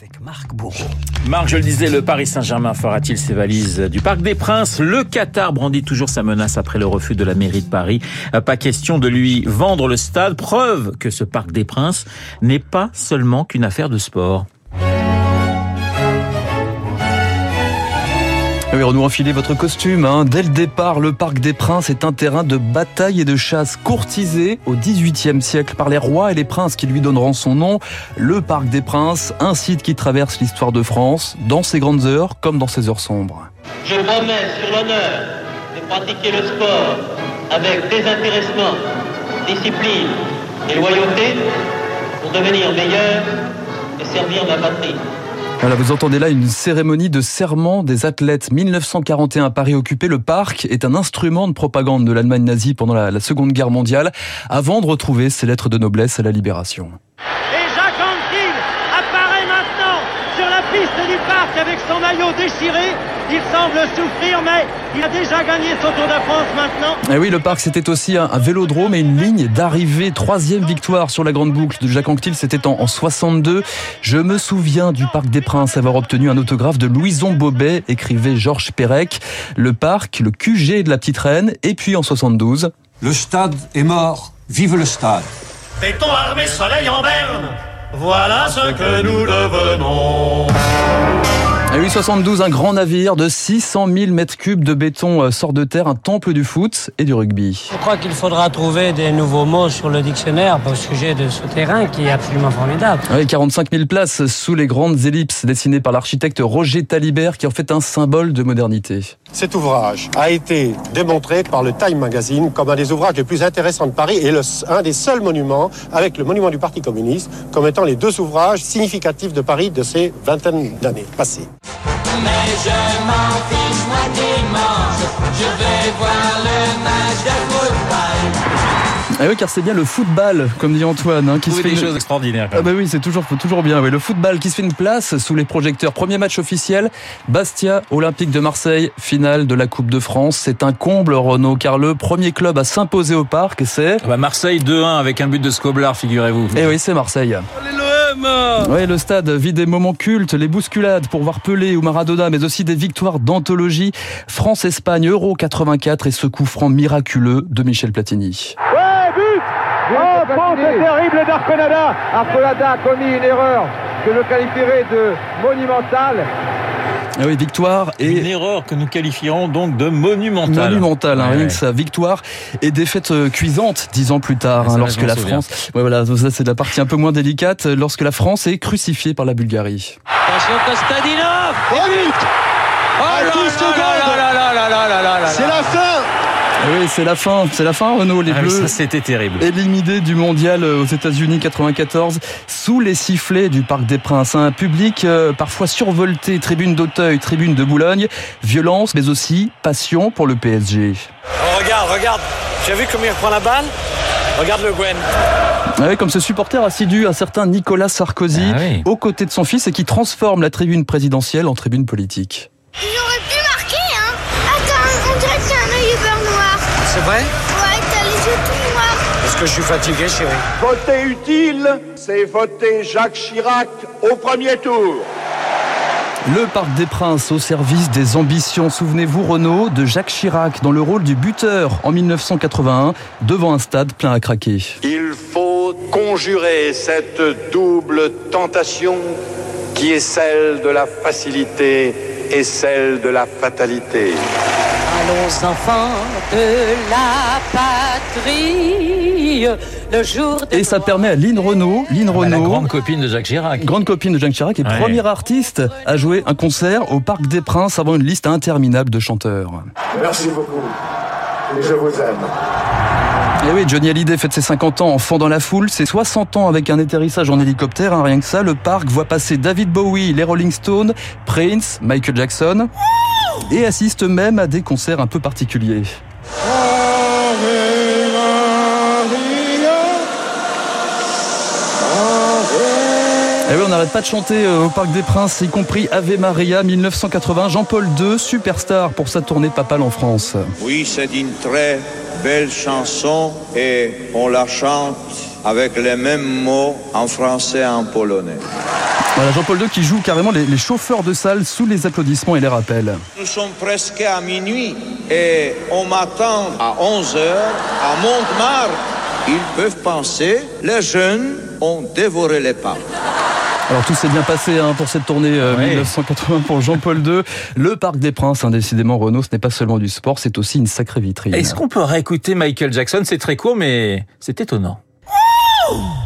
avec Marc Bourreau. Marc, je le disais, le Paris Saint-Germain fera-t-il ses valises du Parc des Princes? Le Qatar brandit toujours sa menace après le refus de la mairie de Paris. Pas question de lui vendre le stade, preuve que ce Parc des Princes n'est pas seulement qu'une affaire de sport. Oui, Renaud, enfilez votre costume. Hein. Dès le départ, le Parc des Princes est un terrain de bataille et de chasse courtisé au XVIIIe siècle par les rois et les princes qui lui donneront son nom. Le Parc des Princes, un site qui traverse l'histoire de France, dans ses grandes heures comme dans ses heures sombres. Je promets sur l'honneur de pratiquer le sport avec désintéressement, discipline et loyauté pour devenir meilleur et servir ma patrie. Voilà, vous entendez là une cérémonie de serment des athlètes. 1941, Paris occupé, le parc est un instrument de propagande de l'Allemagne nazie pendant la, la Seconde Guerre mondiale, avant de retrouver ses lettres de noblesse à la Libération. Et Jacques Anquetil apparaît maintenant sur la piste du parc avec son maillot déchiré. Il semble souffrir, mais il a déjà gagné son Tour de France maintenant. Et Eh oui, le parc, c'était aussi un, un vélodrome et une ligne d'arrivée. Troisième victoire sur la grande boucle de Jacques Anquetil, c'était en, en 62. Je me souviens du Parc des Princes avoir obtenu un autographe de Louison Bobet, écrivait Georges Perec. Le parc, le QG de la Petite Reine, et puis en 72. Le stade est mort, vive le stade. Béton armé soleil en berne. Voilà ce que nous devenons. Et oui, 72, un grand navire de 600 000 mètres cubes de béton euh, sort de terre, un temple du foot et du rugby. Je crois qu'il faudra trouver des nouveaux mots sur le dictionnaire au sujet de ce terrain qui est absolument formidable. Oui, 45 000 places sous les grandes ellipses dessinées par l'architecte Roger Talibert qui en fait un symbole de modernité. Cet ouvrage a été démontré par le Time Magazine comme un des ouvrages les plus intéressants de Paris et le, un des seuls monuments, avec le monument du Parti communiste, comme étant les deux ouvrages significatifs de Paris de ces vingtaines d'années passées. Mais je m'en fiche, moi dimanche, je vais voir le match de football. Ah oui, car c'est bien le football, comme dit Antoine, hein, qui se fait des une- choses extraordinaires. quand Ah bah oui, c'est toujours, toujours bien. Oui. Le football qui se fait une place sous les projecteurs. Premier match officiel, Bastia, Olympique de Marseille, finale de la Coupe de France. C'est un comble, Renault, car le premier club à s'imposer au parc, c'est... Ah bah, Marseille 2-1 avec un but de Scoblar, figurez-vous. Eh oui, c'est Marseille. Oui, le stade vit des moments cultes, les bousculades pour voir Pelé ou Maradona, mais aussi des victoires d'anthologie. France-Espagne, Euro 84 et ce coup franc miraculeux de Michel Platini. Ouais, but Oh, faute terrible d'Arconada Arconada a commis une erreur que je qualifierais de monumentale. Ah oui, victoire et... Une erreur que nous qualifierons donc de monumentale. Monumentale, hein, Ouais, rien ouais. que sa victoire et défaite euh, cuisante dix ans plus tard, Ah, ça, hein, lorsque la. France, ouais, voilà, ça c'est la partie un peu moins délicate, lorsque la France est crucifiée par la Bulgarie. Attention Kostadinov Oh, but Oh là 12 là secondes. là là là là là là là là C'est la fin oui, c'est la fin, c'est la fin, Renaud, les Ah Bleus. ça c'était terrible. Éliminés du mondial euh, aux États-Unis 94 sous les sifflets du Parc des Princes. Un public euh, parfois survolté, tribune d'Auteuil, tribune de Boulogne, violence mais aussi passion pour le PSG. Oh, regarde, regarde. J'ai vu comment il reprend la balle. Regarde le Gwen. Ah oui, comme ce supporter assidu, un certain Nicolas Sarkozy, Ah oui. aux côtés de son fils et qui transforme la tribune présidentielle en tribune politique. C'est vrai Ouais, t'as les yeux tout noirs. Est-ce que je suis fatigué, chérie? Voter utile, c'est voter Jacques Chirac au premier tour. Le Parc des Princes au service des ambitions. Souvenez-vous, Renaud, de Jacques Chirac dans le rôle du buteur en 1981 devant un stade plein à craquer. Il faut conjurer cette double tentation qui est celle de la facilité et celle de la fatalité. Allons enfants de la patrie, le jour de Et ça permet à Lynn Renault, Lynn Bah, la Renault, grande copine de Jacques Chirac. grande copine de Jacques Chirac et Ouais. premier artiste à jouer un concert au Parc des Princes avant une liste interminable de chanteurs. Merci beaucoup. Et je vous aime. Et oui, Johnny Hallyday fête ses 50 ans en fond dans la foule, ses 60 ans avec un atterrissage en hélicoptère, hein, rien que ça. Le parc voit passer David Bowie, les Rolling Stones, Prince, Michael Jackson et assiste même à des concerts un peu particuliers. Et oui, on n'arrête pas de chanter euh, au Parc des Princes, y compris Ave Maria 1980. Jean-Paul II, superstar pour sa tournée papale en France. Oui, c'est une très belle chanson et on la chante avec les mêmes mots en français et en polonais. Voilà Jean-Paul II qui joue carrément les, les chauffeurs de salle sous les applaudissements et les rappels. Nous sommes presque à minuit et on m'attend à 11 heures à Montmartre. Ils peuvent penser, les jeunes ont dévoré les papes. Alors tout s'est bien passé hein, pour cette tournée euh, Ouais. 1980 pour Jean-Paul II. Le Parc des Princes, hein, décidément Renault, ce n'est pas seulement du sport, c'est aussi une sacrée vitrine. Est-ce qu'on peut réécouter Michael Jackson? C'est très court, mais c'est étonnant.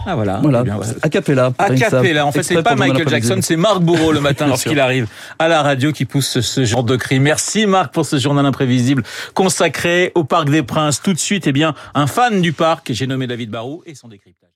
Ah voilà. Voilà, Eh bien, a cappella. Cappella. En fait, c'est pas Michael Jackson, c'est Marc Bourreau le matin lorsqu'il arrive à la radio qui pousse ce, ce genre de cri. Merci Marc pour ce journal imprévisible consacré au Parc des Princes. Tout de suite, eh bien, un fan du parc, j'ai nommé David Barou et son décryptage.